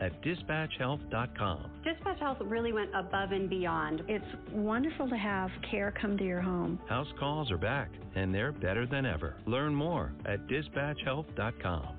at dispatchhealth.com. Dispatch Health really went above and beyond. It's wonderful to have care come to your home. House calls are back, and they're better than ever. Learn more at dispatchhealth.com.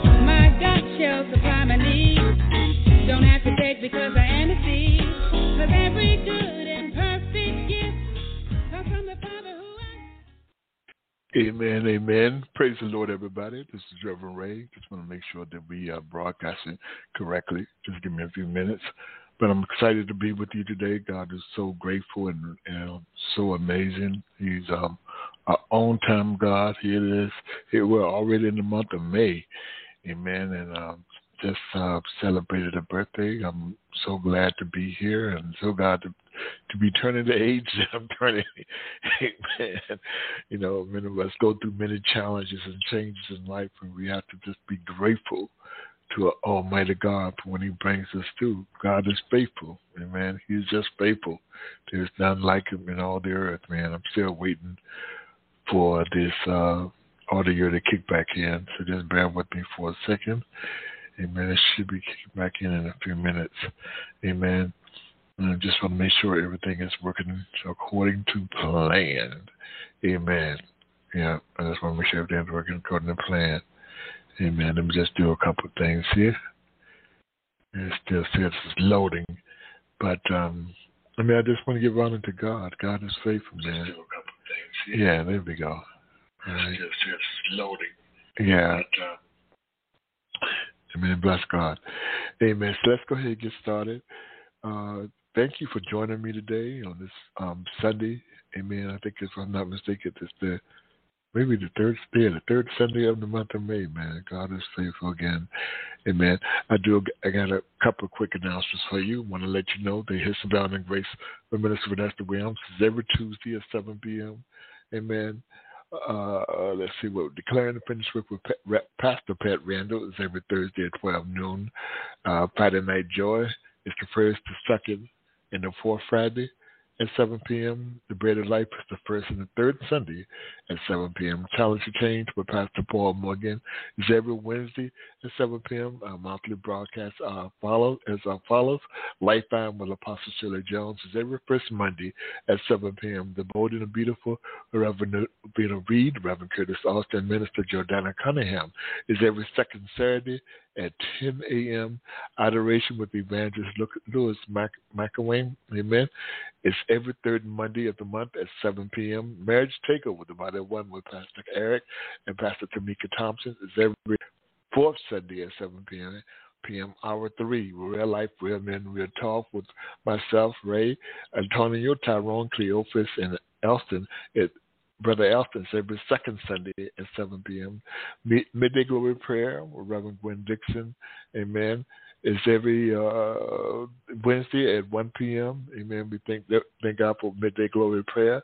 Amen, amen. Praise the Lord, everybody. This is Reverend Ray. Just want to make sure that we are broadcasting correctly. Just give me a few minutes. But I'm excited to be with you today. God is so grateful and, and so amazing. He's um, our own time God. Here it is. Here we're already in the month of May. Amen. And um, just uh, celebrated a birthday. I'm so glad to be here and so glad to to be turning the age that I'm turning. Amen. You know, many of us go through many challenges and changes in life, and we have to just be grateful to Almighty God for when He brings us through. God is faithful, Amen. He's just faithful. There's none like Him in all the earth, man. I'm still waiting for this uh, audio to kick back in, so just bear with me for a second. Amen. It should be kicking back in in a few minutes. Amen. And I just want to make sure everything is working according to plan. Amen. Yeah, I just want to make sure everything's working according to plan. Amen. Let me just do a couple of things here. It still says it's loading. But um I mean I just want to give honor to God. God is faithful, man. Just do a couple of things here. Yeah, there we go. All right. It still says it's loading. Yeah. But, uh, Amen. Bless God. Amen. So let's go ahead and get started. Uh, thank you for joining me today on this um, Sunday. Amen. I think if I'm not mistaken, it's the maybe the third day, the third Sunday of the month of May. Man, God is faithful again. Amen. I do. I got a couple of quick announcements for you. Want to let you know the His Abounding Grace with Minister Vanessa Williams is every Tuesday at 7 p.m. Amen. Uh, let's see what declaring the finished work with Pastor Pat Randall is every Thursday at 12 noon. Uh, Friday Night Joy is the first to second and the fourth Friday at 7 p.m. The Bread of Life is the first and the third Sunday at 7 p.m. Challenge to Change with Pastor Paul Morgan is every Wednesday at 7 p.m. Our monthly broadcast uh, follows as uh, follows. Lifeline with Apostle Shirley Jones is every first Monday at 7 p.m. The Bold and the Beautiful Reverend Vina Reed, Reverend Curtis Alston, Minister Jordana Cunningham is every second Saturday at 10 a.m. Adoration with Evangelist Lewis Mac-. Amen. It's every third Monday of the month at 7 p.m. Marriage Takeover, the Body One with Pastor Eric and Pastor Temeka Thompson is every fourth Sunday at 7 p.m. p.m. R3, real life, real men, real talk with myself, Ray, Antonio, Tyrone, Cleophas, and Elston at Brother Elston every second Sunday at 7 p.m. Midday Glory Prayer with Reverend Gwen Dixon. Amen. It's every uh, Wednesday at 1 p.m. Amen. We thank, thank God for Midday Glory Prayer.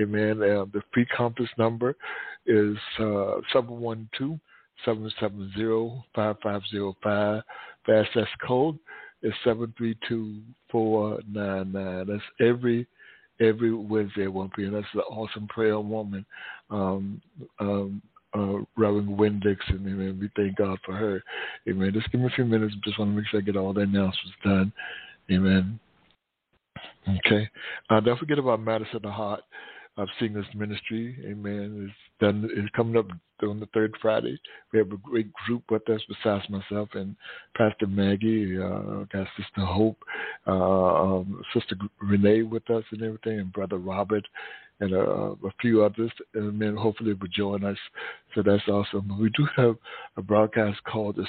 Amen. Uh, the free compass number is uh, 712 770 5505. Fast code is seven three two four nine nine. That's every every Wednesday at one p.m. That's the awesome prayer woman, um, um, uh, Reverend Gwen Dixon. Amen. We thank God for her. Amen. Just give me a few minutes. Just want to make sure I get all the announcements done. Amen. Okay. Uh, don't forget about Madison the Heart of Singers Ministry. Amen. It's done. It's coming up on the third Friday. We have a great group with us besides myself and Pastor Maggie. Uh, got Sister Hope, uh, um, Sister Renee with us and everything, and Brother Robert. And uh, a few others, and then hopefully will join us. So that's awesome. We do have a broadcast called the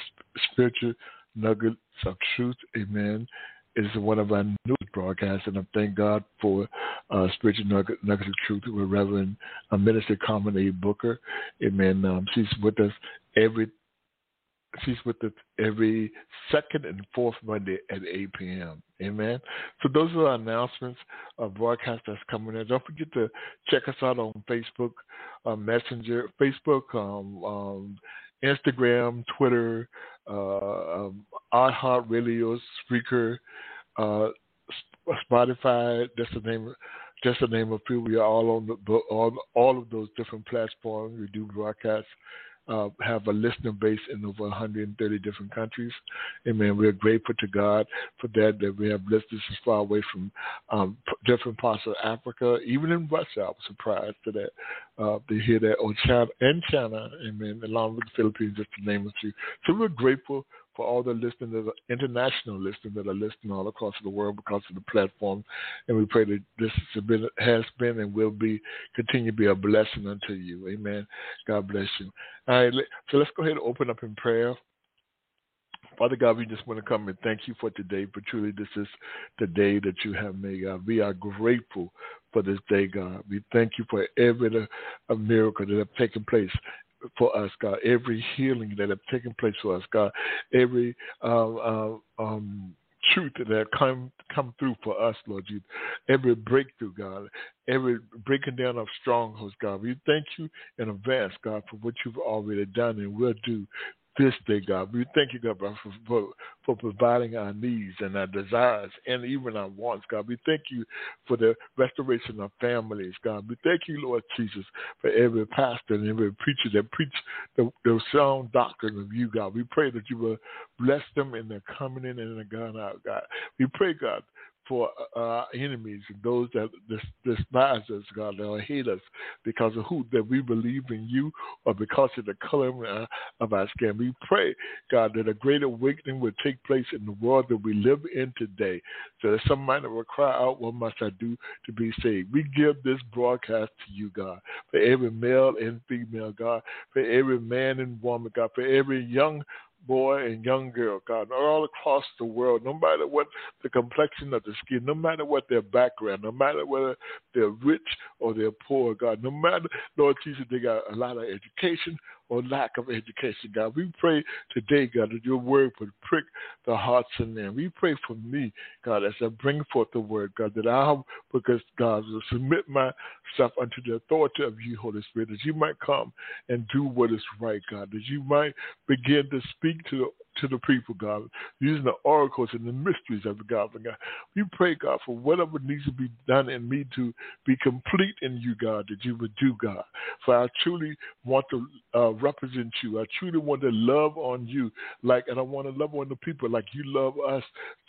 Spiritual Nuggets of Truth. Amen is one of our newest broadcasts, and I thank God for uh, Spiritual Nuggets of Truth with Reverend uh, Minister Carmen A. Booker. Amen. Um, she's with us every she's with us every second and fourth Monday at 8 p.m. Amen. So those are our announcements of broadcast that's coming in. Don't forget to check us out on Facebook, uh, Messenger, Facebook, um, um, Instagram, Twitter, uh, um, iHeartRadio, Spreaker, uh, Spotify. That's the name. Just the name of few. We are all on the all, all of those different platforms. We do broadcasts uh, have a listener base in over 130 different countries. Amen. We're grateful to God for that, that we have listeners as far away from um, different parts of Africa, even in Russia. I was surprised to that, uh, to hear that, or China, and China, amen, along with the Philippines, just to name a few. So we're grateful for all the listeners, international listeners that are listening all across the world because of the platform. And we pray that this has been, has been and will be continue to be a blessing unto you. Amen. God bless you. All right, so let's go ahead and open up in prayer. Father God, we just want to come and thank you for today, for truly this is the day that you have made, God. We are grateful for this day, God. We thank you for every a miracle that have taken place for us, God. Every healing that have taken place for us, God. Every uh, uh, um, truth that have come come through for us, Lord Jesus. Every breakthrough, God. Every breaking down of strongholds, God. We thank you in advance, God, for what you've already done and will do this day, God. We thank you, God, for, for, for providing our needs and our desires and even our wants, God. We thank you for the restoration of families, God. We thank you, Lord Jesus, for every pastor and every preacher that preach the, the sound doctrine of you, God. We pray that you will bless them in their coming in and their going out, God. We pray, God, for uh, our enemies and those that despise us, God, that hate us because of who that we believe in you or because of the color of our skin. We pray, God, that a great awakening will take place in the world that we live in today, so that somebody will cry out, "What must I do to be saved?" We give this broadcast to you, God, for every male and female, God, for every man and woman, God, for every young boy and young girl, God, all across the world, no matter what the complexion of the skin, no matter what their background, no matter whether they're rich or they're poor, God, no matter, Lord Jesus, they got a lot of education or lack of education, God. We pray today, God, that your word would prick the hearts in them. We pray for me, God, as I bring forth the word, God, that I, because God, will submit myself unto the authority of you, Holy Spirit, that you might come and do what is right, God, that you might begin to speak to the to the people, God, using the oracles and the mysteries of the God. God. We pray, God, for whatever needs to be done in me to be complete in you, God, that you would do, God. For I truly want to uh, represent you. I truly want to love on you, like, and I want to love on the people like you love us,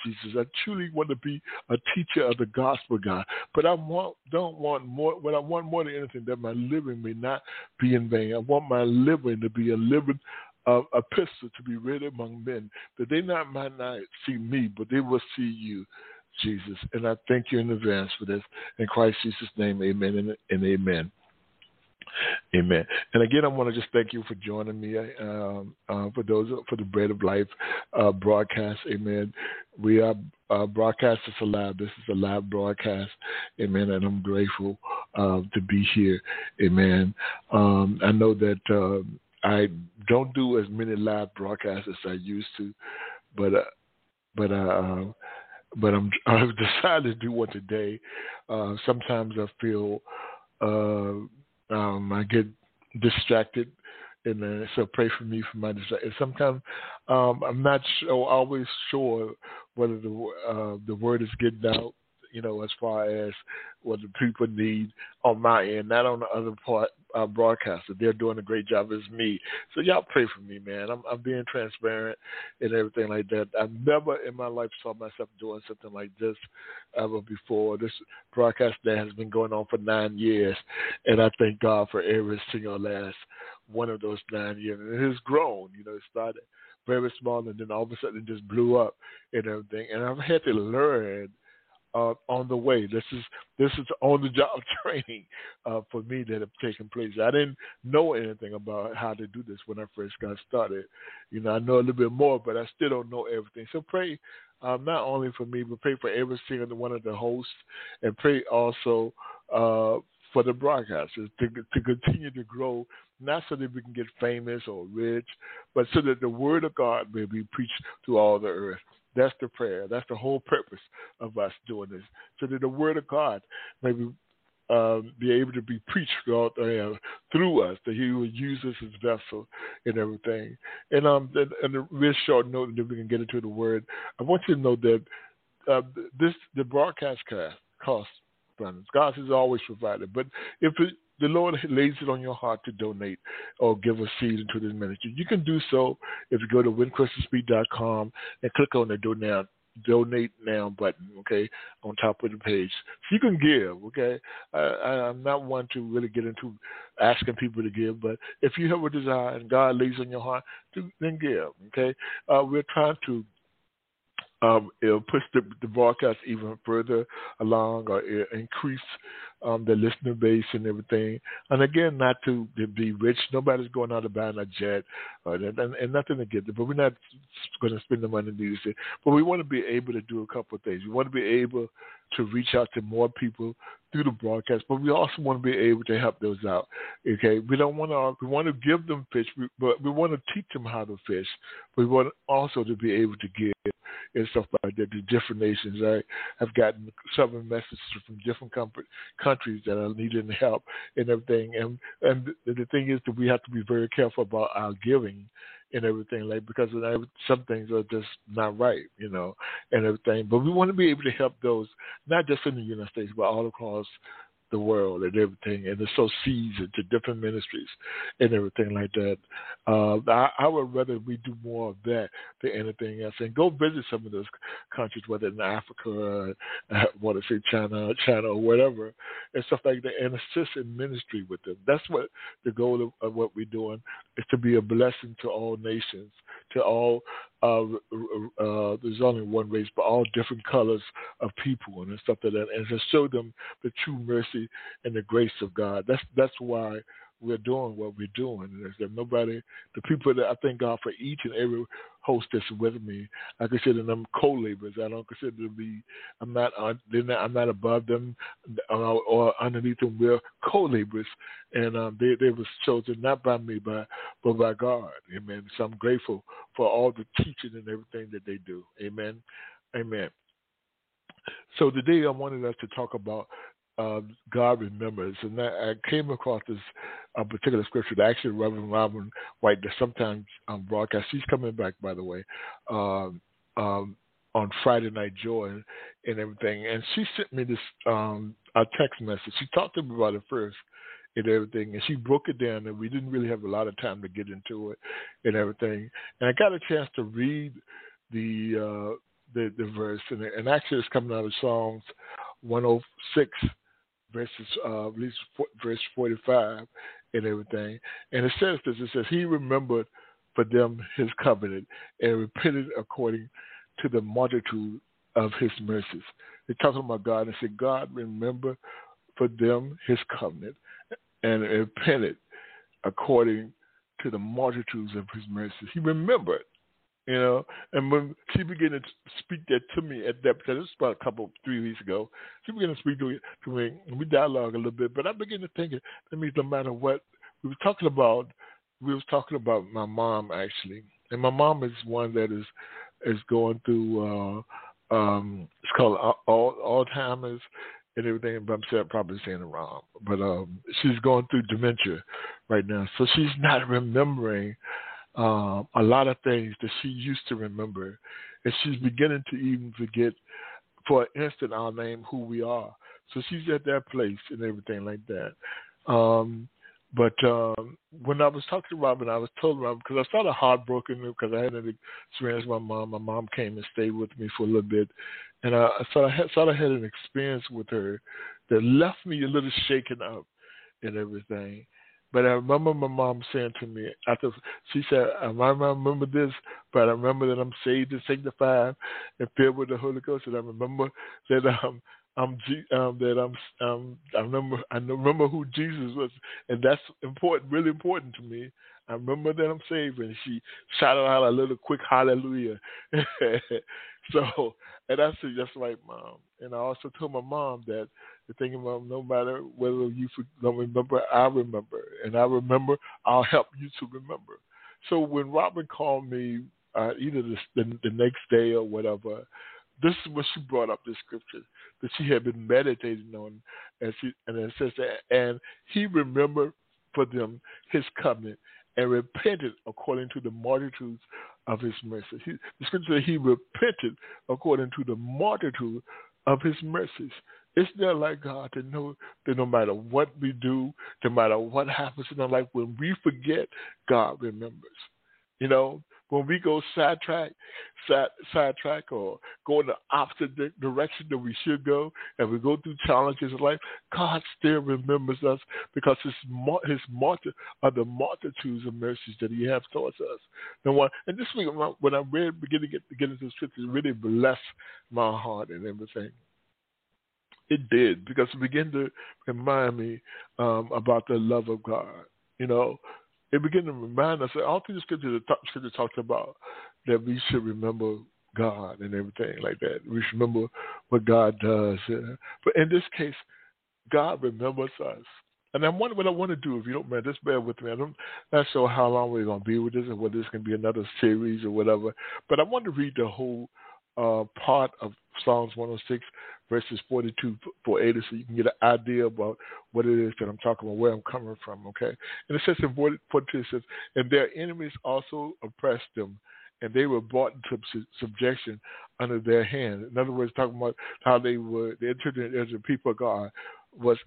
Jesus. I truly want to be a teacher of the gospel, God. But I want, don't want more. What I want more than anything that my living may not be in vain. I want my living to be a living a epistle to be read among men, that they not might not see me, but they will see you, Jesus. And I thank you in advance for this. In Christ Jesus' name, amen and, and amen. Amen. And again, I want to just thank you for joining me um, uh, for those for the Bread of Life uh, broadcast. Amen. We are uh, broadcasters alive. This is a live broadcast. Amen. And I'm grateful uh, to be here. Amen. Um, I know that um, I don't do as many live broadcasts as I used to, but uh, but uh, um, but I'm I've decided to do one today. Uh, sometimes I feel uh, um, I get distracted and uh, so pray for me for my desire. Sometimes um, I'm not sure, always sure whether the uh, the word is getting out you know, as far as what the people need on my end, not on the other part uh, broadcaster. They're doing a great job as me. So y'all pray for me, man. I'm, I'm being transparent and everything like that. I never in my life saw myself doing something like this ever before. This broadcast that has been going on for nine years, and I thank God for every single last one of those nine years. And it has grown. You know, it started very small, and then all of a sudden it just blew up and everything. And I've had to learn – uh, on the way. This is this is on the job training uh, for me that have taken place. I didn't know anything about how to do this when I first got started. You know, I know a little bit more, but I still don't know everything. So pray um, not only for me, but pray for every single one of the hosts, and pray also uh, for the broadcasters to to continue to grow. Not so that we can get famous or rich, but so that the word of God may be preached to all the earth. That's the prayer. That's the whole purpose of us doing this, so that the Word of God may be, um, be able to be preached throughout, uh, through us, that He will use us as vessel and everything. And um, and, and a real short note, that we can get into the Word. I want you to know that uh, this the broadcast cost funds. God has always provided, but if it, the Lord lays it on your heart to donate or give a seed into this ministry, you can do so if you go to whenchristianspeak.com and click on the donate donate now button, okay, on top of the page. So you can give, okay. I, I'm not one to really get into asking people to give, but if you have a desire and God lays on your heart, to, then give, okay. Uh, we're trying to um, it'll push the, the broadcast even further along or increase um, the listener base and everything. And again, not to, be rich. Nobody's going out to buying a jet or, and, and nothing to get there. But we're not going to spend the money to use it. But we want to be able to do a couple of things. We want to be able to reach out to more people through the broadcast, but we also want to be able to help those out. Okay, we don't want to we want to give them fish, but we want to teach them how to fish. We want also to be able to give and stuff like that to different nations. I have gotten several messages from different com- countries that are needing help and everything. And and the thing is that we have to be very careful about our giving and everything, like because some things are just not right, you know, and everything. But we want to be able to help those, not just in the United States, but all across the world and everything, and to sow seeds into different ministries and everything like that. Uh, I, I would rather we do more of that than anything else, and go visit some of those countries, whether in Africa, I want to say China, China or whatever, and stuff like that, and assist in ministry with them. That's what the goal of, of what we're doing is to be a blessing to all nations, to all uh, uh, there's only one race, but all different colors of people and stuff like that, and to show them the true mercy and the grace of God. That's that's why we're doing what we're doing. And There's nobody, the people that I thank God for each and every host that's with me. I consider them co-laborers. I don't consider them be. I'm not. Uh, not I'm not above them uh, or underneath them. We're co-laborers, and um, they they was chosen not by me, but but by God. Amen. So I'm grateful for all the teaching and everything that they do. Amen. Amen. So today I wanted us to talk about uh, God remembers. And I, I came across this uh, particular scripture that actually Reverend Robin White that sometimes um, broadcast. She's coming back, by the way, um, um, on Friday Night Joy and, and, everything. And she sent me this um, a text message. She talked to me about it first and everything, and she broke it down. And we didn't really have a lot of time to get into it and everything. And I got a chance to read the uh, the, the verse, and, and actually it's coming out of Psalms 106 verses uh, at least verse 45 and everything. And it says this, it says, he remembered for them his covenant and repented according to the multitude of his mercies. They're talking about God and said, God remember for them his covenant and repented according to the multitudes of his mercies. He remembered you know. And when she began to speak that to me at that, because this was about a couple, three weeks ago, she began to speak to me, to me and we dialogue a little bit. But I began to think that means no matter what we were talking about, we was talking about my mom actually, and my mom is one that is is going through. uh um It's called Alzheimer's, and everything. But I'm saying, probably saying it wrong. But um, she's going through dementia right now, so she's not remembering um, a lot of things that she used to remember, and she's beginning to even forget, for an instant, our name, who we are. So she's at that place and everything like that. Um, but um, when I was talking to Robin, I was told Robin because I started heartbroken because I had an experience with my mom. My mom came and stayed with me for a little bit, and I, I had, sort of had an experience with her that left me a little shaken up and everything. But I remember my mom saying to me after she said, "I remember this, but I remember that I'm saved and sanctified and filled with the Holy Ghost, and I remember that um, I'm um, that I'm um, I remember I remember who Jesus was, and that's important, really important to me. I remember that I'm saved, and she shouted out a little quick hallelujah. so, and I said, "That's right, mom." And I also told my mom that the thing about no matter whether you don't remember, I remember, and I remember, I'll help you to remember. So when Robin called me, uh, either the, the, the next day or whatever, this is what she brought up the scripture that she had been meditating on, and she and it says that, and he remembered for them his covenant and repented according to the multitudes of his mercies. He, the scripture says he repented according to the multitude of his mercies. It's not like God to know that no matter what we do, no matter what happens in our life, when we forget, God remembers. You know, when we go sidetrack, side, sidetrack, or go in the opposite di- direction that we should go, and we go through challenges in life, God still remembers us because His His multi are the multitudes of mercies that He has towards us. And and this week when I read, beginning to get, to get into the scriptures, it really blessed my heart and everything. It did because it began to remind me um, about the love of God. You know, it began to remind us that all through the scripture, the scripture talks about that we should remember God and everything like that. We should remember what God does. But in this case, God remembers us. And I'm what I want to do, if you don't mind, just bear with me. I'm not sure how long we're going to be with this and whether this can be another series or whatever. But I want to read the whole uh, part of Psalms 106 verses 42 for 80 so you can get an idea about what it is that I'm talking about, where I'm coming from, okay? And it says in 42, it says, and their enemies also oppressed them, and they were brought into subjection under their hand. In other words, talking about how they were, they entered as a people of God, was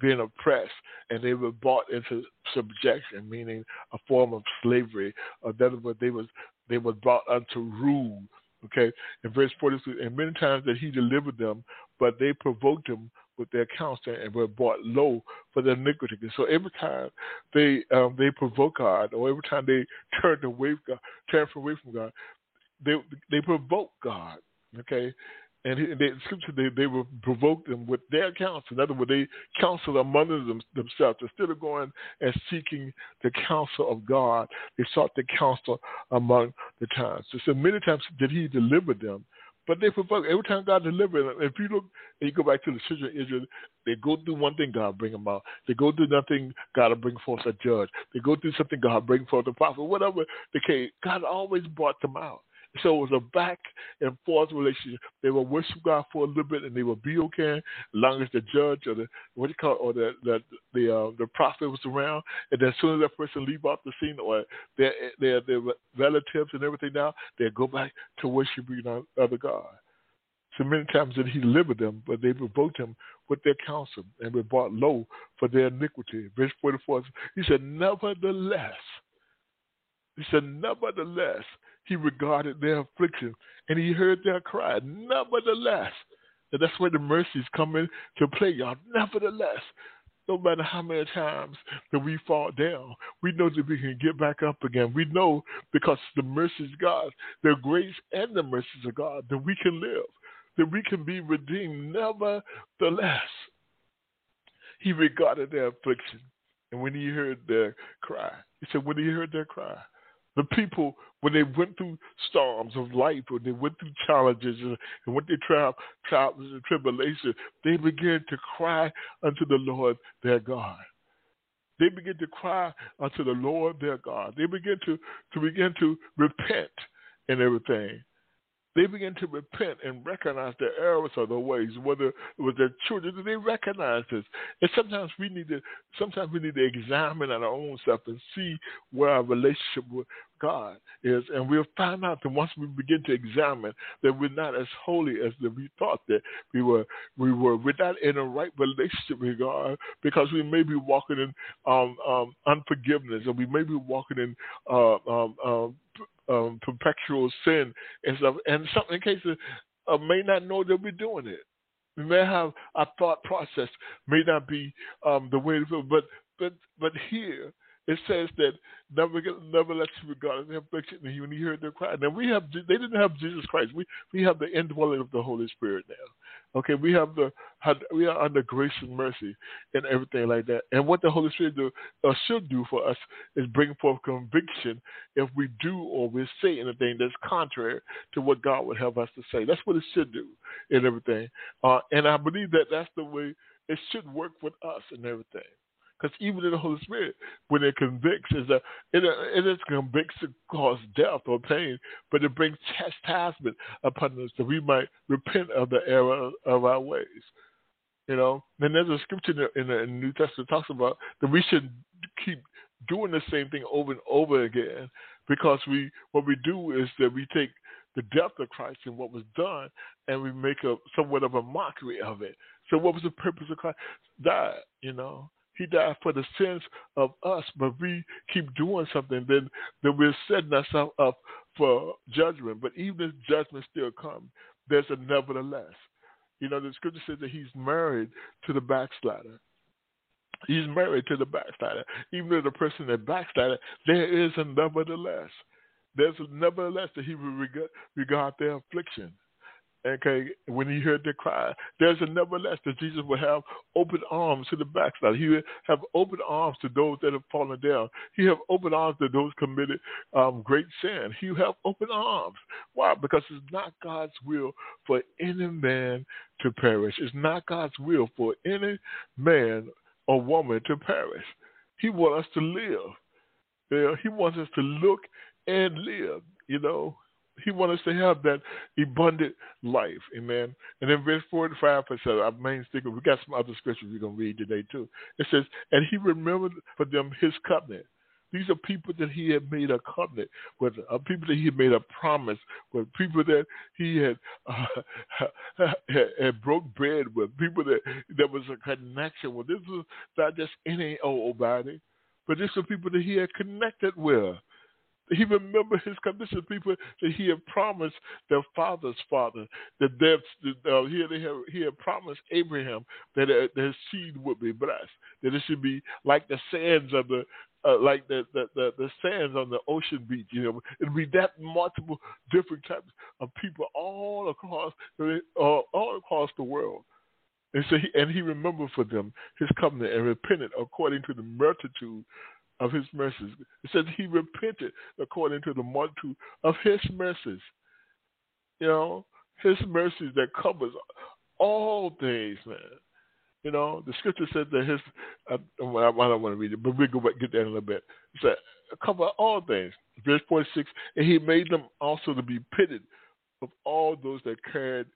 being oppressed, and they were brought into subjection, meaning a form of slavery. Uh, or that was they was they were brought unto rule Okay, in verse 42, and many times that he delivered them, but they provoked him with their counsel and were brought low for their iniquity. So every time they um, they provoke God, or every time they turn away from God, turn away from God, they they provoke God. Okay, and the scripture they, they will provoke them with their counsel. In other words, they counsel among them, themselves instead of going and seeking the counsel of God. They sought the counsel among the times. So many times did He deliver them, but they provoke every time God delivered them. If you look and you go back to the children of Israel, they go through one thing, God bring them out. They go through nothing, God will bring forth a judge. They go through something, God bring forth a prophet. Whatever the case, God always brought them out. So it was a back and forth relationship. They will worship God for a little bit, and they will be okay as long as the judge or the what do you call it, or the the the, uh, the prophet was around. And then as soon as that person leave off the scene, or their their their relatives and everything now, they go back to worshiping other God. So many times that he delivered them, but they provoked him with their counsel and were brought low for their iniquity. Verse 44, he said, Nevertheless, he said, Nevertheless, he regarded their affliction and he heard their cry. Nevertheless, and that's where the mercies come in to play, y'all. Nevertheless, no matter how many times that we fall down, we know that we can get back up again. We know because the mercies of God, the grace and the mercies of God, that we can live, that we can be redeemed. Nevertheless, he regarded their affliction. And when he heard their cry, he said, when he heard their cry, the people, when they went through storms of life, when they went through challenges and, went through trials, trials and tribulation, they began to cry unto the Lord their God. They begin to cry unto the Lord their God. They begin to, to begin to repent and everything. They begin to repent and recognize their errors or their ways, whether it was their children, they recognize this. And sometimes we need to sometimes we need to examine our own self and see where our relationship with God is, and we'll find out that once we begin to examine that we're not as holy as we thought that we were. We were. We're not in a right relationship with God because we may be walking in um, um, unforgiveness, or we may be walking in uh, um, um, perpetual sin and stuff. And some in cases uh, may not know that we're doing it. We may have our thought process may not be um, the way to feel, but but but here it says that never never let you regard as affliction when you hear their cry. Now we have they didn't have Jesus Christ. We we have the indwelling of the Holy Spirit now. Okay, we have the we are under grace and mercy and everything like that. And what the Holy Spirit do or should do for us is bring forth conviction if we do or we say anything that's contrary to what God would have us to say. That's what it should do and everything. Uh, and I believe that that's the way it should work with us and everything. Because even in the Holy Spirit, when it convicts, is a, it, it is convicts to cause death or pain, but it brings chastisement upon us that we might repent of the error of our ways. You know, and there's a scripture in the, in the New Testament talks about that we should keep doing the same thing over and over again because we what we do is that we take the death of Christ and what was done and we make a somewhat of a mockery of it. So what was the purpose of Christ? That you know. He died for the sins of us, but we keep doing something, then then we're setting ourselves up for judgment. But even if judgment still comes, there's a nevertheless. You know, the scripture says that he's married to the backslider. He's married to the backslider. Even though the person that backslider, there is a nevertheless. There's a nevertheless that he will regard, regard their affliction okay, when he heard the cry, there's a nevertheless that Jesus will have open arms to the backside. He would have open arms to those that have fallen down. He have open arms to those committed um, great sin. He will have open arms. Why? Because it's not God's will for any man to perish. It's not God's will for any man or woman to perish. He wants us to live. You know, he wants us to look and live. You know, he wants us to have that abundant life. Amen. And then verse 45 says, our main sticker, we got some other scriptures we're going to read today too. It says, and he remembered for them his covenant. These are people that he had made a covenant with, uh, people that he had made a promise with, people that he had, uh, had, had broke bread with, people that there was a connection with. This was not just any old body, but these are people that he had connected with. He remembered his condition, people that he had promised their father's father, that their, uh, he, had, he had promised Abraham that, uh, that his seed would be blessed, that it should be like the sands of the uh, like the, the, the, the sands on the ocean beach. You know, it'd be that multiple different types of people all across uh, all across the world. And so, he, and he remembered for them his covenant and repented according to the multitude of his mercies. It says he repented according to the multitude of his mercies. You know, his mercies that covers all things, man. You know, the scripture says that his, uh, I don't want to read it, but we'll go back, get that in a little bit. It said, cover all things. Verse 46, and he made them also to be pitted of all those that carried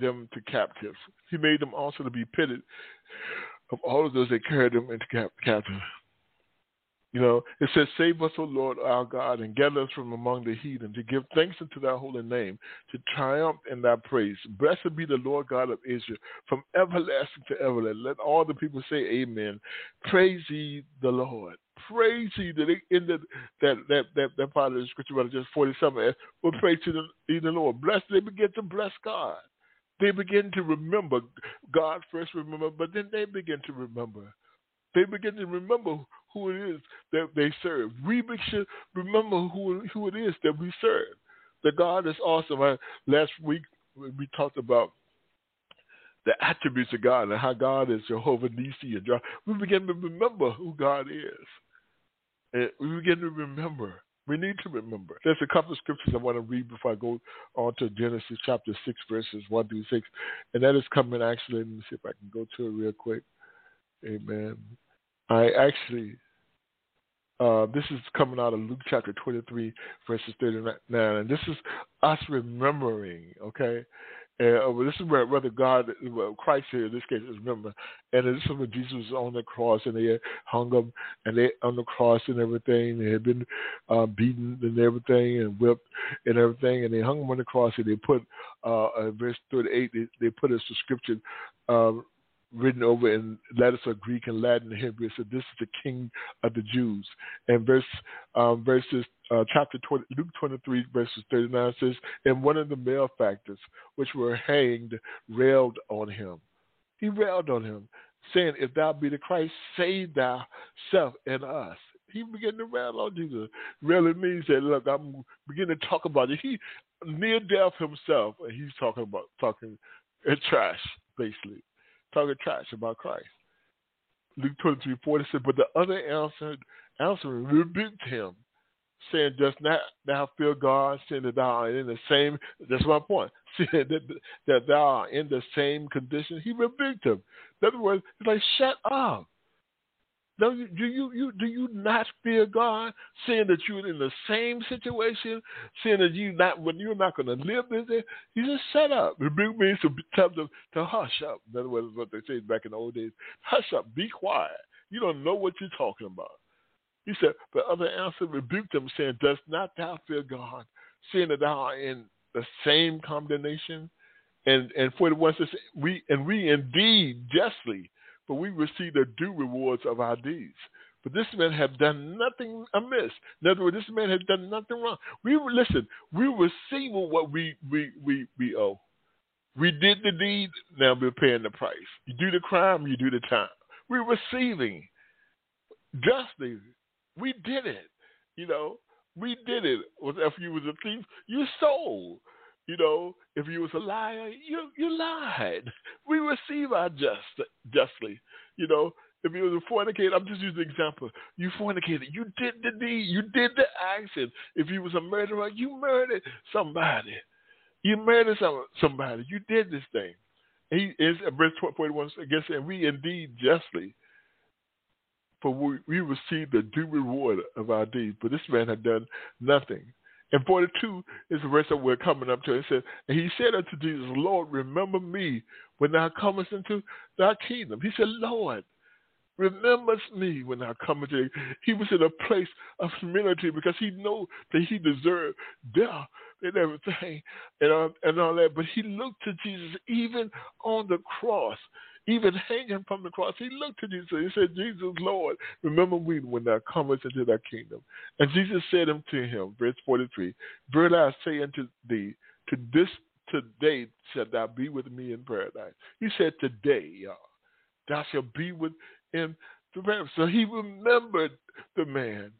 them to captives. He made them also to be pitted of all of those that carried them into cap- captivity. You know, it says, Save us, O Lord our God, and gather us from among the heathen, to give thanks unto thy holy name, to triumph in thy praise. Blessed be the Lord God of Israel, from everlasting to everlasting. Let all the people say, Amen. Praise ye the Lord. Praise ye that in the, that that that that part of the scripture, about just forty-seven. Well, praise to the, the Lord. Bless. They begin to bless God. They begin to remember God first. Remember, but then they begin to remember they begin to remember who it is that they serve. We should remember who who it is that we serve. The God is awesome. I, last week we talked about the attributes of God and how God is Jehovah Nissi and John. We begin to remember who God is. And we begin to remember. We need to remember. There's a couple of scriptures I want to read before I go on to Genesis chapter 6, verses 1 through 6. And that is coming actually. Let me see if I can go to it real quick. Amen. I actually uh, this is coming out of Luke chapter 23, verses 39. And this is us remembering, okay? Uh, this is where whether God, well, Christ here in this case is remember, and this is when Jesus was on the cross and they hung him and they on the cross and everything. They had been uh, beaten and everything and whipped and everything, and they hung him on the cross and they put uh, uh verse 38. They, they put a subscription um, written over in letters of Greek and Latin and Hebrew. It said, "This is the King of the Jews." And verse um, verses uh, chapter 20, Luke 23 verses 39 says, "And one of the malefactors which were hanged railed on him. He railed on him, saying, If thou be the Christ, save thyself and us." He began to rail on Jesus. Really means that look, I'm beginning to talk about it. He near death himself, and he's talking about talking uh, trash, basically talking trash about Christ. Luke 23, 40 said, But the other answered, answering rebuked him, saying, Does not thou fear God, seeing that thou art in the same, that's my point, saying that, that thou art in the same condition? He rebuked him. In other words, he's like, Shut up. Do you, do you, you do you not fear God, seeing that you're in the same situation, seeing that you not when you're not going to live in it? You just shut up. Rebuke means to tell them to hush up. In other words, what they said back in the old days: hush up, be quiet. You don't know what you're talking about. He said, but other answer rebuked them, saying, Does not thou fear God, seeing that thou art in the same condemnation? And and 41 says, We and we indeed justly for we receive the due rewards of our deeds. But this man had done nothing amiss. In other words, this man had done nothing wrong. We listen. We receive what we we we we owe. We did the deed. Now we're paying the price. You do the crime. You do the time. We're receiving justly. We did it. You know, we did it. If you was a thief, you stole. You know, if you was a liar, you you lied. We receive our just justly. You know, if you was a fornicator, I'm just using example. You fornicated. You did the deed. You did the action. If you was a murderer, you murdered somebody. You murdered some, somebody. You did this thing. He is verse 41 again saying, We indeed justly, for we, we receive the due reward of our deeds. But this man had done nothing. And 42 is the verse that we're coming up to. It says, And he said unto Jesus, Lord, remember me when thou comest into thy kingdom. He said, Lord, remember me when thou comest into He was in a place of humility because he knew that he deserved death and everything and, and all that. But he looked to Jesus even on the cross even hanging from the cross, he looked to Jesus. He said, Jesus, Lord, remember me when thou comest into thy kingdom. And Jesus said unto him, verse 43, Verily I say unto thee, to this today shalt thou be with me in paradise. He said, Today, y'all, thou shalt be with him in paradise. So he remembered the man.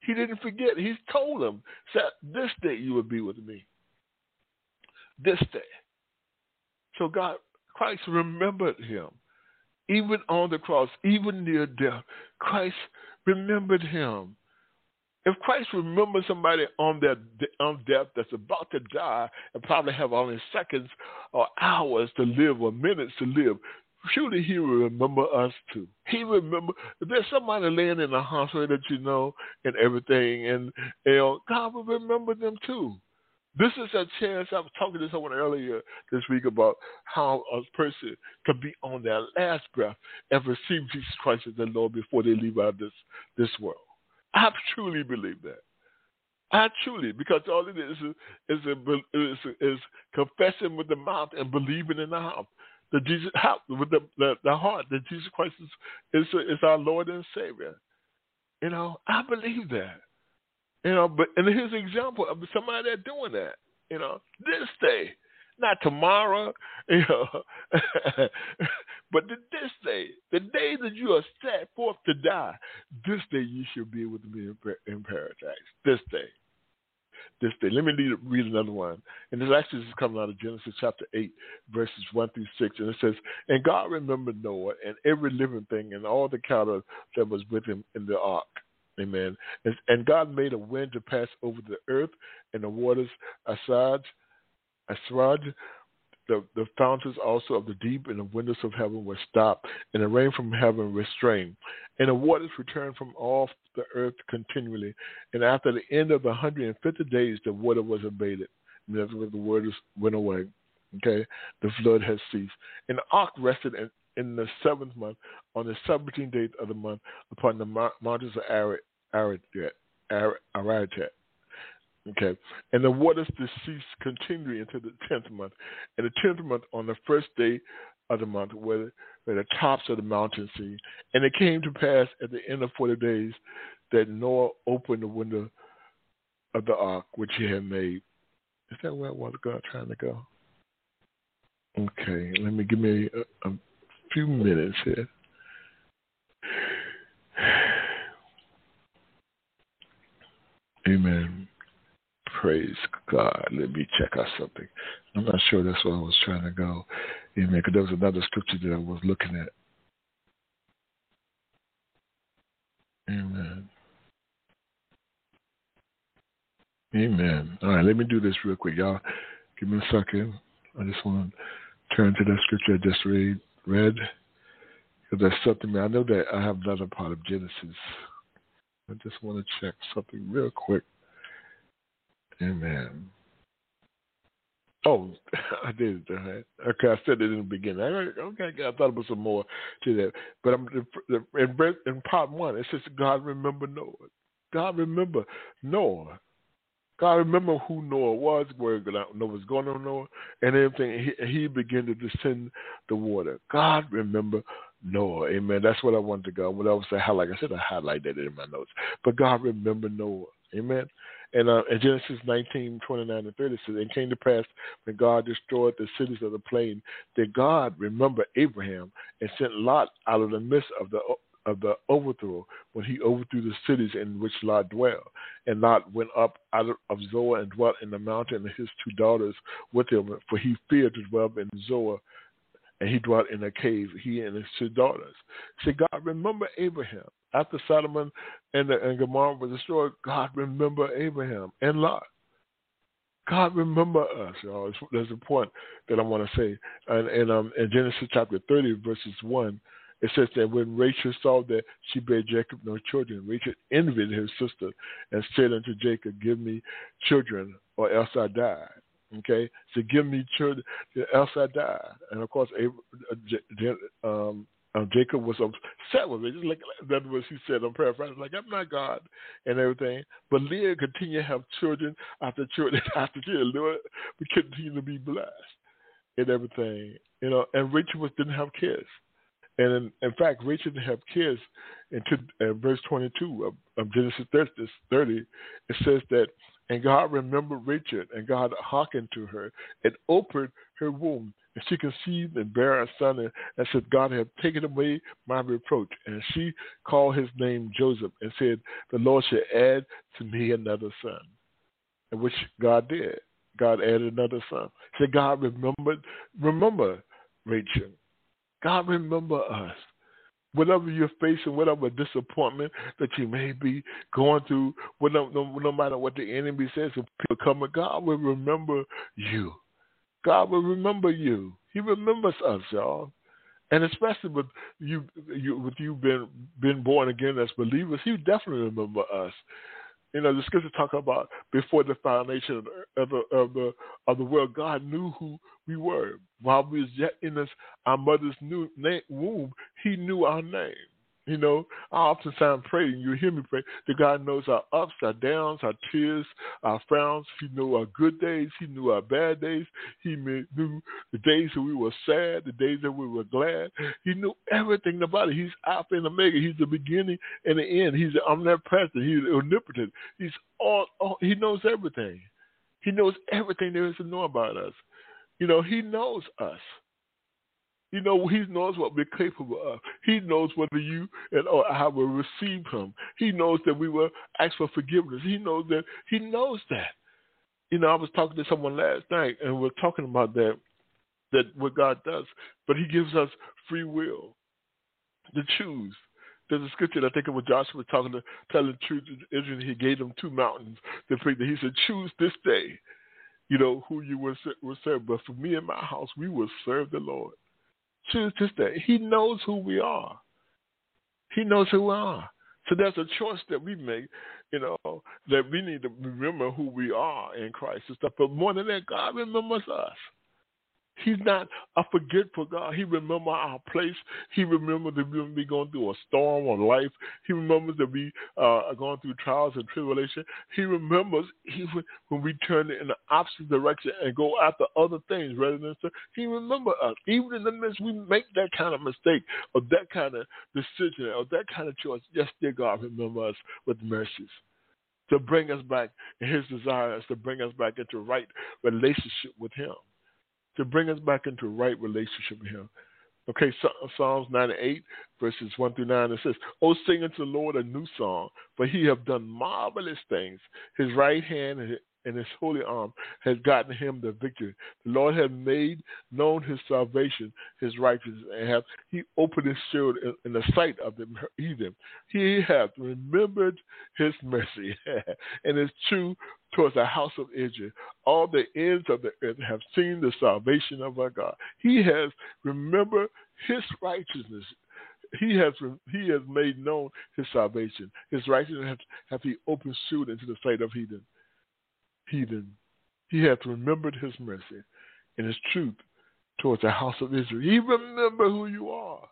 He didn't forget. He told him, said, This day you will be with me. This day. So God Christ remembered him. Even on the cross, even near death, Christ remembered him. If Christ remembers somebody on their on death that's about to die and probably have only seconds or hours to live or minutes to live, surely he will remember us too. He remember if there's somebody laying in a hospital that you know and everything, and you know, God will remember them too. This is a chance. I was talking to someone earlier this week about how a person can be on their last breath and receive Jesus Christ as their Lord before they leave out this this world. I truly believe that. I truly, because all it is is, is, is, is confessing with the mouth and believing in the heart. That Jesus, with the, the, the heart, that Jesus Christ is, is, is our Lord and Savior. You know, I believe that. You know, but and here's an example of somebody that's doing that. You know, this day, not tomorrow. You know, but the, this day, the day that you are set forth to die, this day you should be with me in paradise. This day, this day. Let me read, read another one, and this actually is coming out of Genesis chapter eight, verses one through six, and it says, "And God remembered Noah and every living thing and all the cattle that was with him in the ark." Amen. And God made a wind to pass over the earth and the waters aside, asrad, the, the fountains also of the deep and the windows of heaven were stopped, and the rain from heaven restrained, and the waters returned from off the earth continually. And after the end of the 150 days, the water was abated. And the waters went away. Okay, the flood has ceased. And the ark rested in, in the seventh month, on the seventeenth day of the month, upon the mountains of Ararat. Ararat. Okay. And the waters ceased continually until the tenth month. And the tenth month on the first day of the month where, where the tops of the mountains see. And it came to pass at the end of forty days that Noah opened the window of the ark which he had made. Is that where I was God trying to go? Okay, let me give me a, a few minutes here. Amen. Praise God. Let me check out something. I'm not sure that's where I was trying to go. Amen. Because there was another scripture that I was looking at. Amen. Amen. All right, let me do this real quick. Y'all give me a second. I just want to turn to that scripture I just read. read because that's something, I know that I have another part of Genesis. I just want to check something real quick. Amen. Oh, I did. It. Right? Okay, I said it in the beginning. Okay, I thought was some more to that. But I'm in, in part one. It says God remember Noah. God remember Noah. God remember who Noah was, where Noah was going on Noah, and everything. He, he began to descend the water. God remember Noah. Amen. That's what I wanted to go. When I was say highlight, I said I highlight that in my notes. But God remember Noah. Amen. And uh, in Genesis 19, 29 and 30 says, And came to pass when God destroyed the cities of the plain, that God remembered Abraham and sent Lot out of the midst of the of the overthrow when he overthrew the cities in which Lot dwelt. And Lot went up out of Zoar and dwelt in the mountain, and his two daughters with him, for he feared to dwell in Zoar and he dwelt in a cave, he and his two daughters. See, God remember Abraham. After Sodom and, the, and Gomorrah were destroyed, God remember Abraham and Lot. God remember us, y'all. There's a point that I want to say. And, and um, in Genesis chapter 30, verses 1, it says that when Rachel saw that she bare Jacob no children, Rachel envied her sister and said unto Jacob, Give me children, or else I die. Okay, so give me children, else I die. And of course, uh, um, um, Jacob was upset with it. Just like that's what she said. I'm paraphrasing, like I'm not God and everything. But Leah continued to have children after children after children. We continue to be blessed and everything, you know. And Rachel was didn't have kids, and in, in fact, Rachel didn't have kids until uh, verse 22 of, of Genesis 30, 30. It says that and God remembered Rachel, and God hearkened to her and opened her womb. And she conceived and bare a son, and, and said, God hath taken away my reproach. And she called his name Joseph, and said, The Lord shall add to me another son. And which God did. God added another son. Said God remembered, remember Rachel. God remember us whatever you're facing, whatever disappointment that you may be going through, no, no, no matter what the enemy says, if people come, God will remember you. God will remember you. He remembers us, y'all. And especially with you, you with you being been born again as believers, He definitely remember us. You know, the scripture talk about before the foundation of the of the of the world, God knew who we were. While we was yet in this, our mother's new name, womb, He knew our name. You know, I oftentimes pray, and you hear me pray, that God knows our ups, our downs, our tears, our frowns. He knew our good days. He knew our bad days. He knew the days that we were sad, the days that we were glad. He knew everything about it. He's Alpha and Omega. He's the beginning and the end. He's omnipresent. He's omnipotent. He's all, all he knows everything. He knows everything there is to know about us. You know, he knows us. You know, he knows what we're capable of. He knows whether you and or I will receive him. He knows that we will ask for forgiveness. He knows that. He knows that. You know, I was talking to someone last night, and we're talking about that, that what God does, but He gives us free will to choose. There's a scripture I think it was Joshua talking to telling the truth to Israel. He gave them two mountains to pray. He said, "Choose this day you know, who you will serve. But for me and my house, we will serve the Lord. That. He knows who we are. He knows who we are. So there's a choice that we make, you know, that we need to remember who we are in Christ and stuff. But more than that, God remembers us. He's not a forgetful God. He remembers our place. He remembers that we be going through a storm of life. He remembers that we uh, are going through trials and tribulation. He remembers even when we turn in the opposite direction and go after other things rather than so. He remembers us. Even in the midst we make that kind of mistake or that kind of decision or that kind of choice, yes, dear God, remember us with mercies to bring us back. His desire is to bring us back into right relationship with Him to bring us back into right relationship with Him. Okay, Psalms 98, verses 1 through 9, it says, Oh, sing unto the Lord a new song, for he have done marvelous things. His right hand and his holy arm um, has gotten him the victory. The Lord has made known his salvation, his righteousness, and have he opened his shield in, in the sight of the heathen. He hath remembered his mercy and his true towards the house of Israel. All the ends of the earth have seen the salvation of our God. He has remembered his righteousness. He has he has made known his salvation. His righteousness have, hath he opened shield into the sight of heathen heathen. He hath remembered his mercy and his truth towards the house of Israel. He remember who you are.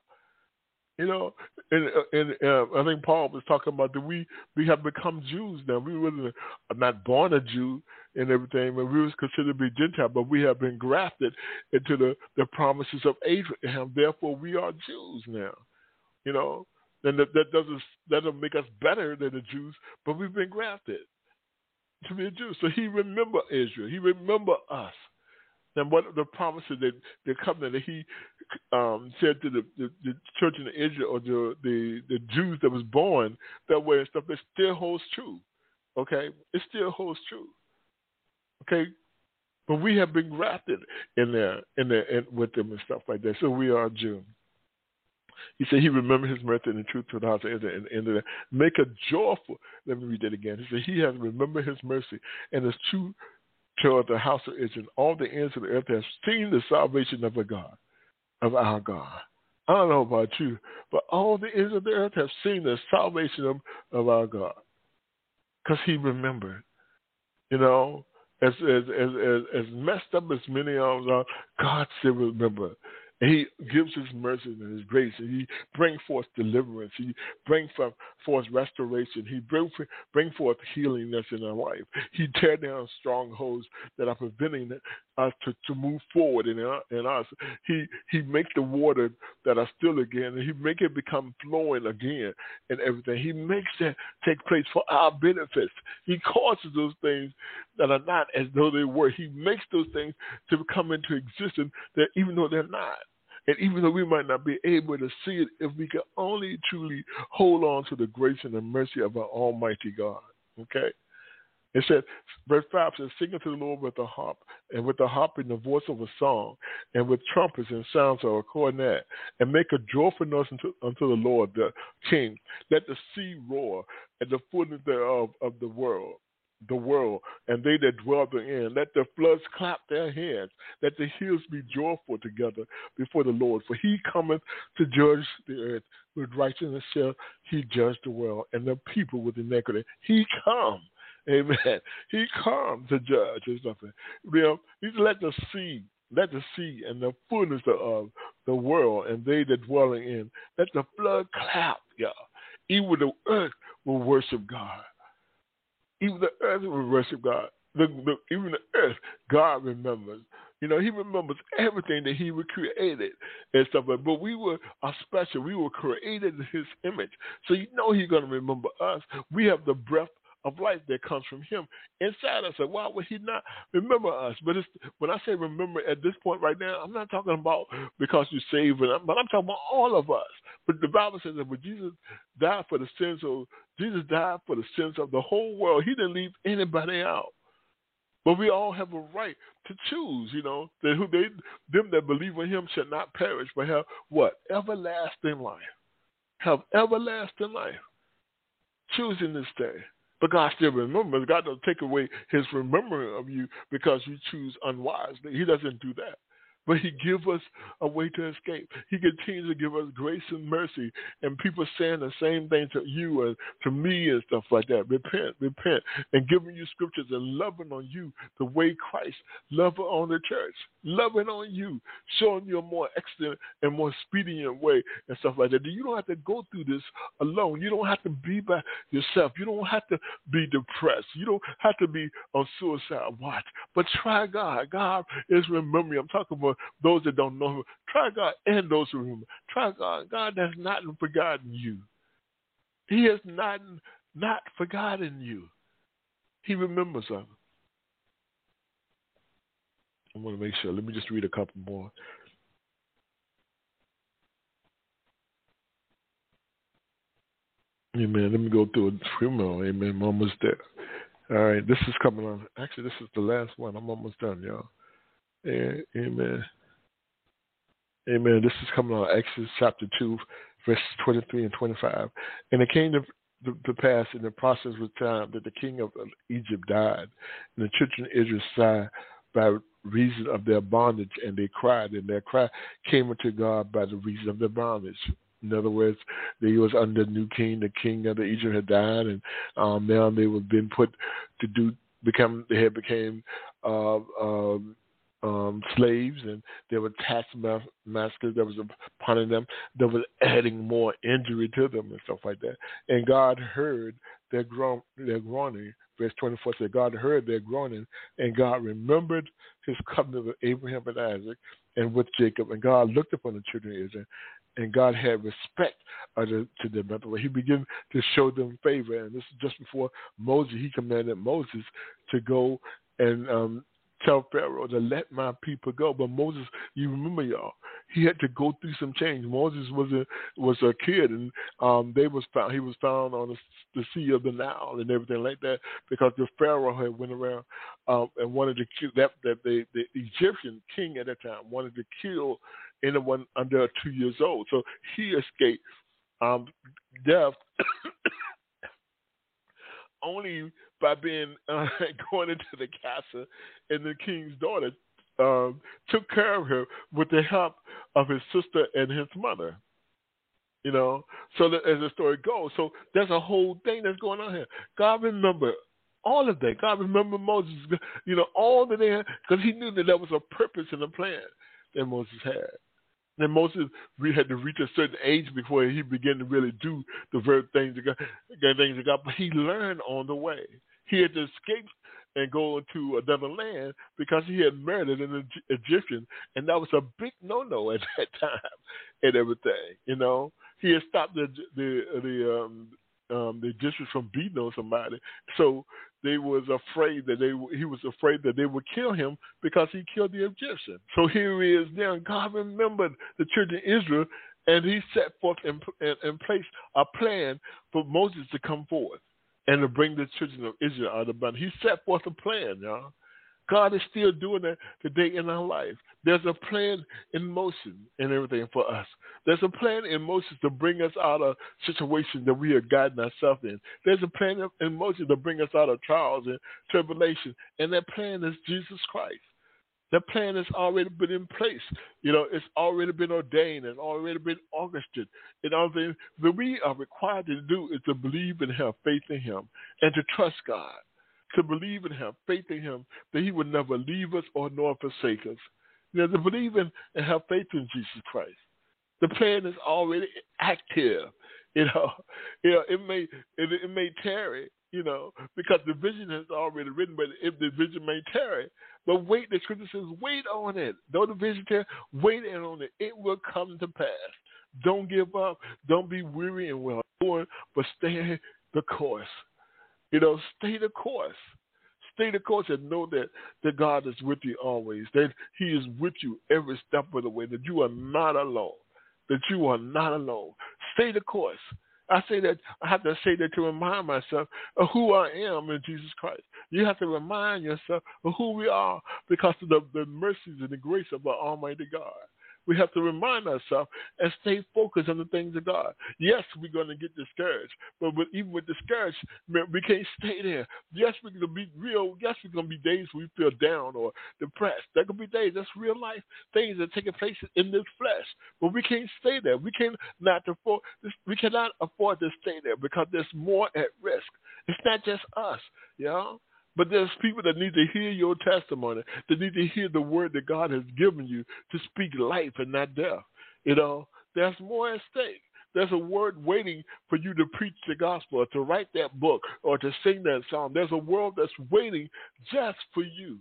You know, and, and uh, I think Paul was talking about that we we have become Jews now. We were not born a Jew and everything, but we was considered to be Gentile, but we have been grafted into the, the promises of Abraham. Therefore, we are Jews now. You know, and that, that doesn't that doesn't make us better than the Jews, but we've been grafted to be a Jew. So he remember Israel. He remember us. And what the promises that the covenant that he um, said to the, the, the, church in Israel or the, the the Jews that was born that way and stuff, that still holds true. Okay, it still holds true. Okay, but we have been grafted in there, in there, in, with them and stuff like that. So we are Jews. He said he remembered his mercy and the truth to the house. And, and, and make a joyful. Let me read that again. He said he has remembered his mercy and his truth toward the house of Israel. All the ends of the earth have seen the salvation of our God, of our God. I don't know about you, but all the ends of the earth have seen the salvation of, of our God. Because he remembered. You know, as as as as, as messed up as many of us are, God still remember. And he gives his mercy and his grace. And he brings forth deliverance. He brings forth restoration. He brings bring forth healingness in our life. He tear down strongholds that are preventing us to, to move forward in, our, in us. He he makes the water that are still again, and he make it become flowing again and everything. He makes that take place for our benefits. He causes those things that are not as though they were. He makes those things to come into existence that even though they're not. And even though we might not be able to see it, if we can only truly hold on to the grace and the mercy of our Almighty God. Okay? It said, verse 5 says, Sing unto the Lord with the harp, and with the harp in the voice of a song, and with trumpets and sounds of a cornet, and make a joyful noise unto, unto the Lord the King. Let the sea roar, and the fullness thereof of the world the world, and they that dwell therein. Let the floods clap their hands. Let the hills be joyful together before the Lord. For he cometh to judge the earth. With righteousness shall he judge the world, and the people with iniquity. He come. Amen. He comes to judge or something. You know, he's let the sea, let the sea and the fullness of the world and they that dwell in, let the flood clap, y'all. Even the earth will worship God. Even the earth will worship God. The, the, even the earth, God remembers. You know, He remembers everything that He created and stuff. Like, But we were are special. We were created in His image. So you know He's going to remember us. We have the breath of life that comes from Him inside us. And why would He not remember us? But when I say remember at this point right now, I'm not talking about because you saved, but I'm talking about all of us. But the Bible says that when Jesus died for the sins of Jesus died for the sins of the whole world. He didn't leave anybody out. But we all have a right to choose, you know, that who they them that believe in him shall not perish, but have what? Everlasting life. Have everlasting life. Choosing this day. But God still remembers. God doesn't take away his remembering of you because you choose unwisely. He doesn't do that but he give us a way to escape. He continues to give us grace and mercy. And people saying the same thing to you and to me and stuff like that. Repent, repent, and giving you scriptures and loving on you the way Christ loved on the church, loving on you, showing you a more excellent and more expedient way and stuff like that. You don't have to go through this alone. You don't have to be by yourself. You don't have to be depressed. You don't have to be on suicide watch. But try God. God is remembering. I'm talking about those that don't know him. Try God and those who remember. Try God. God has not forgotten you. He has not not forgotten you. He remembers us. I want to make sure. Let me just read a couple more. Amen. Let me go through a more. Amen. I'm almost there. All right. This is coming on. Actually, this is the last one. I'm almost done, y'all. Amen. Amen. This is coming on Exodus chapter 2, verses 23 and 25. And it came to, to, to pass in the process of time that the king of Egypt died, and the children of Israel sighed by reason of their bondage, and they cried, and their cry came unto God by the reason of their bondage. In other words, they was under new king. The king of the Egypt had died, and um, now they were being put to do become. They had became uh, um, um, slaves and there were tax masters that was upon them that was adding more injury to them and stuff like that. And God heard their, groan, their groaning. Verse 24 said, God heard their groaning, and God remembered his covenant with Abraham and Isaac and with Jacob. And God looked upon the children of Israel, and God had respect to them. He began to show them favor. And this is just before Moses, he commanded Moses to go and um, tell Pharaoh to let my people go. But Moses, you remember y'all, he had to go through some change. Moses was a was a kid, and um, they was found he was found on the, the Sea of the Nile and everything like that because the Pharaoh had went around um, and wanted to kill that that the, the Egyptian king at that time wanted to kill anyone under two years old. So he escaped um, death only by being uh, going into the castle, and the king's daughter um, took care of her with the help of his sister and his mother. You know, so that, as the story goes, so there's a whole thing that's going on here. God remember all of that. God remember Moses. You know, all of that because he knew that there was a purpose and a plan that Moses had. And Moses we had to reach a certain age before he began to really do the very things that God, things that God. But he learned on the way. He had to escape and go into another land because he had murdered an Egyptian, and that was a big no-no at that time and everything. You know, he had stopped the the the um, um, the Egyptians from beating on somebody, so they was afraid that they he was afraid that they would kill him because he killed the Egyptian. So here he is now. God remembered the children of Israel, and he set forth in, in, in place a plan for Moses to come forth and to bring the children of Israel out of bondage. He set forth a plan, y'all. God is still doing that today in our life. There's a plan in motion and everything for us. There's a plan in motion to bring us out of situations that we are guiding ourselves in. There's a plan in motion to bring us out of trials and tribulation. And that plan is Jesus Christ. That plan has already been in place. You know, it's already been ordained. It's already been orchestrated. And all that we are required to do is to believe and have faith in Him and to trust God. To believe and have faith in Him that He would never leave us or nor forsake us. You know, to believe in and have faith in Jesus Christ. The plan is already active. You know, you know, it may it, it may tarry, you know, because the vision has already written, but if the vision may tarry, but wait, the scripture says, wait on it. Though the vision tarry, wait on it. It will come to pass. Don't give up. Don't be weary and well doing, but stay the course. You know, stay the course. Stay the course and know that, that God is with you always, that He is with you every step of the way, that you are not alone, that you are not alone. Stay the course. I say that I have to say that to remind myself of who I am in Jesus Christ. You have to remind yourself of who we are because of the, the mercies and the grace of our Almighty God. We have to remind ourselves and stay focused on the things of God. Yes, we're going to get discouraged, but with, even with discouraged, we can't stay there. Yes, we're going to be real. Yes, we're going to be days we feel down or depressed. There could be days. That's real life things that are taking place in this flesh, but we can't stay there. We can not afford. We cannot afford to stay there because there's more at risk. It's not just us, you know. But there's people that need to hear your testimony, that need to hear the word that God has given you to speak life and not death. You know, there's more at stake. There's a word waiting for you to preach the gospel or to write that book or to sing that song. There's a world that's waiting just for you.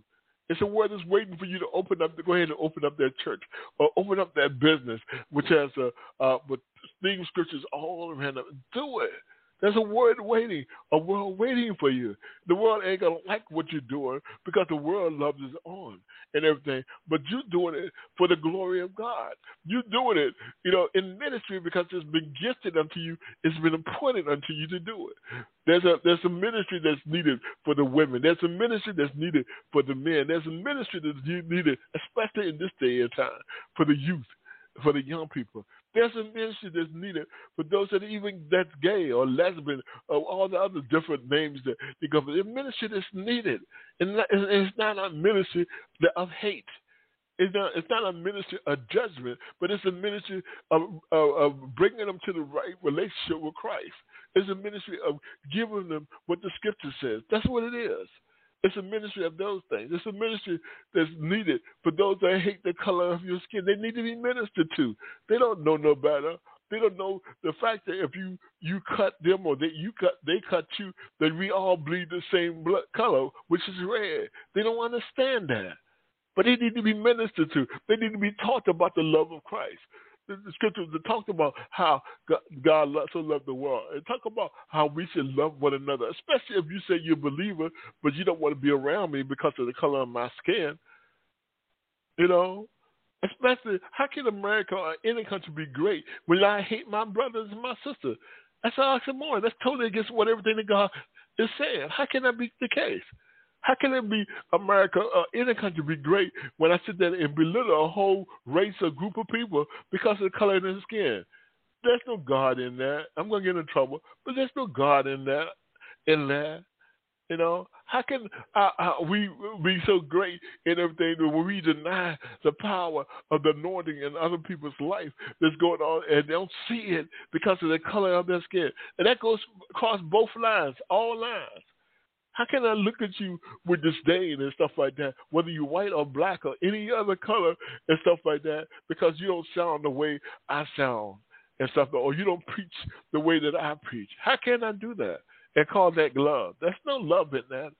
It's a word that's waiting for you to open up, to go ahead and open up that church or open up that business, which has a, uh, with theme scriptures all around it. Do it. There's a word waiting, a world waiting for you. The world ain't gonna like what you're doing because the world loves its own and everything. But you're doing it for the glory of God. You're doing it, you know, in ministry because it's been gifted unto you. It's been appointed unto you to do it. There's a there's a ministry that's needed for the women. There's a ministry that's needed for the men. There's a ministry that's needed, especially in this day and time, for the youth, for the young people. There's a ministry that's needed for those that even that's gay or lesbian or all the other different names that they go for. The ministry that's needed. And it's not a ministry of hate. It's not, it's not a ministry of judgment, but it's a ministry of, of, of bringing them to the right relationship with Christ. It's a ministry of giving them what the scripture says. That's what it is. It's a ministry of those things. It's a ministry that's needed for those that hate the color of your skin. They need to be ministered to. They don't know no better. They don't know the fact that if you you cut them or they you cut they cut you, that we all bleed the same blood color, which is red. They don't understand that. But they need to be ministered to. They need to be taught about the love of Christ the scriptures that talk about how God, so loved the world. And talk about how we should love one another, especially if you say you're a believer, but you don't want to be around me because of the color of my skin. You know, especially how can America or any country be great when I hate my brothers and my sister? That's oxymoron. That's totally against what everything that God is saying. How can that be the case? How can it be America or any country be great when I sit there and belittle a whole race or group of people because of the color of their skin? There's no God in that. I'm gonna get in trouble, but there's no God in that. In that, you know, how can uh, uh, we be so great in everything when we deny the power of the anointing in other people's life that's going on and they don't see it because of the color of their skin? And that goes across both lines, all lines. How can I look at you with disdain and stuff like that, whether you're white or black or any other color and stuff like that, because you don't sound the way I sound and stuff, or you don't preach the way that I preach? How can I do that and call that love? There's no love in that.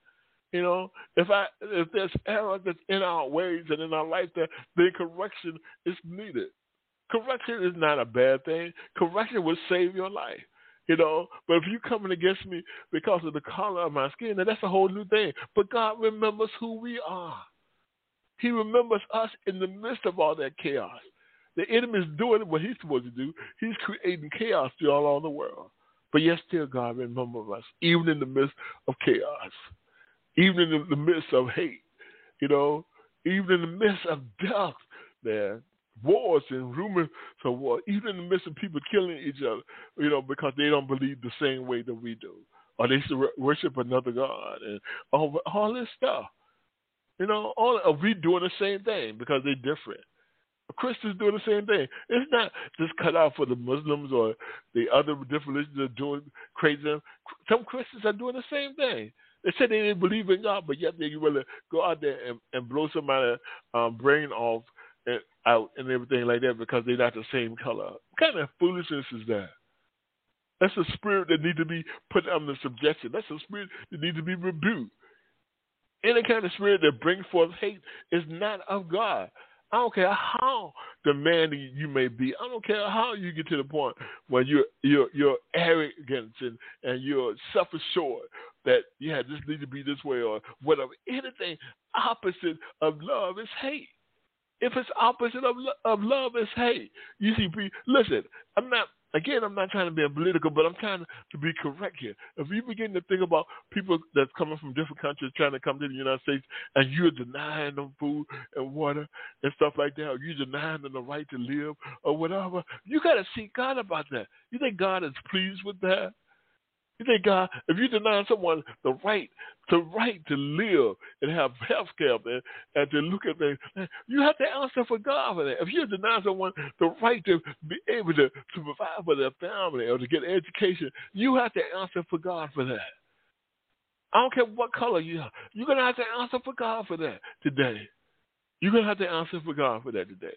You know, if I if there's error that's in our ways and in our life, that then correction is needed. Correction is not a bad thing. Correction will save your life. You know, but if you coming against me because of the color of my skin, then that's a whole new thing. But God remembers who we are. He remembers us in the midst of all that chaos. The enemy is doing what he's supposed to do. He's creating chaos all around the world. But yet still God remembers us, even in the midst of chaos, even in the midst of hate, you know, even in the midst of death, man wars and rumors of war, even in the midst of people killing each other, you know, because they don't believe the same way that we do, or they worship another god, and all all this stuff. You know, all of we doing the same thing because they're different. Christians doing the same thing. It's not just cut out for the Muslims or the other different religions are doing crazy. Some Christians are doing the same thing. They said they didn't believe in God, but yet they really go out there and, and blow somebody's um, brain off and out and everything like that because they're not the same color. What kind of foolishness is that? That's a spirit that needs to be put under subjection. That's a spirit that needs to be rebuked. Any kind of spirit that brings forth hate is not of God. I don't care how demanding you may be. I don't care how you get to the point where you're you're you're arrogant and, and you're self assured that yeah, this needs to be this way or whatever. Anything opposite of love is hate. If it's opposite of, of love, it's hate. You see, listen, I'm not Again, I'm not trying to be political, but I'm trying to be correct here. If you begin to think about people that's coming from different countries trying to come to the United States and you're denying them food and water and stuff like that, or you're denying them the right to live or whatever, you got to seek God about that. You think God is pleased with that? You think God, if you deny someone the right, the right to live and have health care and, and to look at things, you have to answer for God for that. If you deny someone the right to be able to, to provide for their family or to get education, you have to answer for God for that. I don't care what color you are. You're going to have to answer for God for that today. You're going to have to answer for God for that today.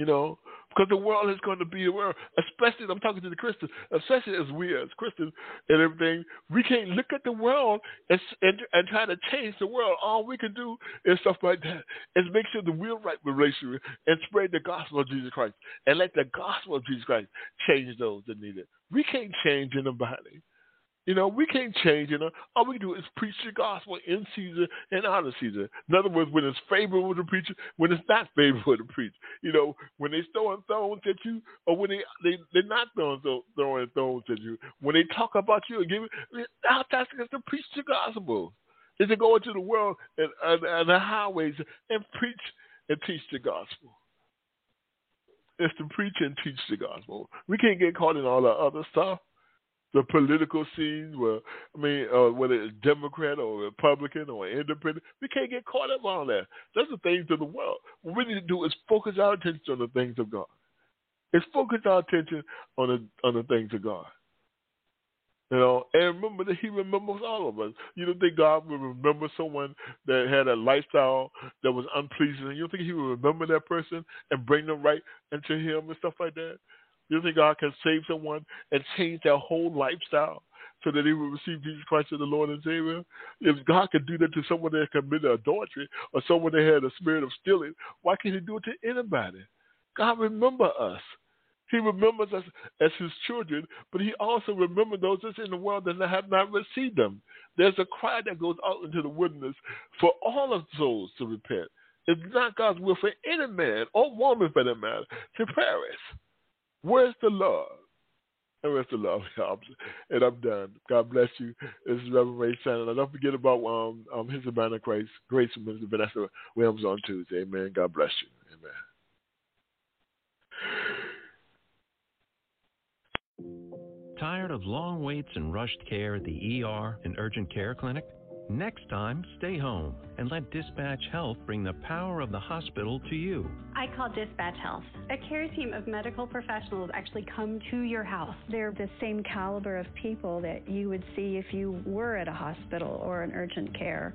You know, because the world is going to be the world. Especially, I'm talking to the Christians, especially as we as Christians and everything, we can't look at the world and, and, and try to change the world. All we can do is stuff like that is make sure that we're right with and spread the gospel of Jesus Christ and let the gospel of Jesus Christ change those that need it. We can't change anybody. You know, we can't change it. All we can do is preach the gospel in season and out of season. In other words, when it's favorable to preach, when it's not favorable to preach. You know, when they're throwing thorns at you, or when they, they, they're not throwing, throwing thorns at you. When they talk about you and give it, our task is to preach the gospel. Is to go into the world and, and, and the highways and preach and teach the gospel. It's to preach and teach the gospel. We can't get caught in all the other stuff the political scene, where I mean, uh, whether it's Democrat or Republican or Independent, we can't get caught up on that. That's the things of the world. What we need to do is focus our attention on the things of God. It's focus our attention on the on the things of God. You know, and remember that He remembers all of us. You don't think God will remember someone that had a lifestyle that was unpleasing? You don't think He will remember that person and bring them right into Him and stuff like that? You think God can save someone and change their whole lifestyle so that they will receive Jesus Christ as the Lord and Savior? If God can do that to someone that committed adultery or someone that had a spirit of stealing, why can't He do it to anybody? God remember us. He remembers us as his children, but he also remembers those that's in the world that have not received them. There's a cry that goes out into the wilderness for all of souls to repent. It's not God's will for any man or woman for that matter to perish. Where's the love? And where's the love? and I'm done. God bless you. This is Reverend Ray Shannon. And don't forget about um, um his of grace, grace from Minister Vanessa Williams on Tuesday. Amen. God bless you. Amen. Tired of long waits and rushed care at the ER and urgent care clinic? Next time, stay home and let Dispatch Health bring the power of the hospital to you. I call Dispatch Health. A care team of medical professionals actually come to your house. They're the same caliber of people that you would see if you were at a hospital or an urgent care.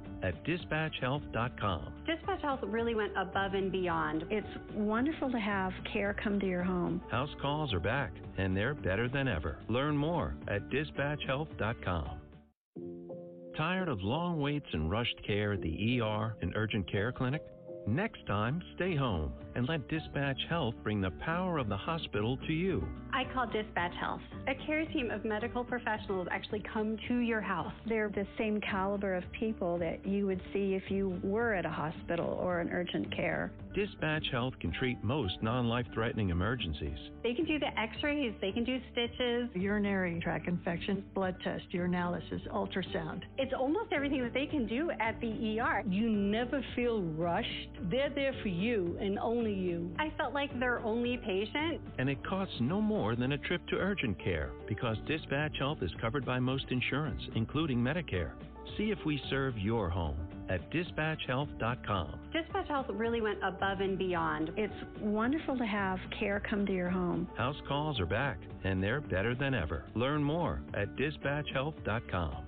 at dispatchhealth.com. Dispatch Health really went above and beyond. It's wonderful to have care come to your home. House calls are back, and they're better than ever. Learn more at dispatchhealth.com. Tired of long waits and rushed care at the ER and urgent care clinic? Next time, stay home and let Dispatch Health bring the power of the hospital to you. I call Dispatch Health. A care team of medical professionals actually come to your house. They're the same caliber of people that you would see if you were at a hospital or an urgent care. Dispatch Health can treat most non life threatening emergencies. They can do the x rays, they can do stitches, urinary tract infections, blood test, urinalysis, ultrasound. It's almost everything that they can do at the ER. You never feel rushed. They're there for you and only you. I felt like their only patient. And it costs no more than a trip to urgent care because Dispatch Health is covered by most insurance, including Medicare. See if we serve your home at dispatchhealth.com. Dispatch Health really went above and beyond. It's wonderful to have care come to your home. House calls are back, and they're better than ever. Learn more at dispatchhealth.com.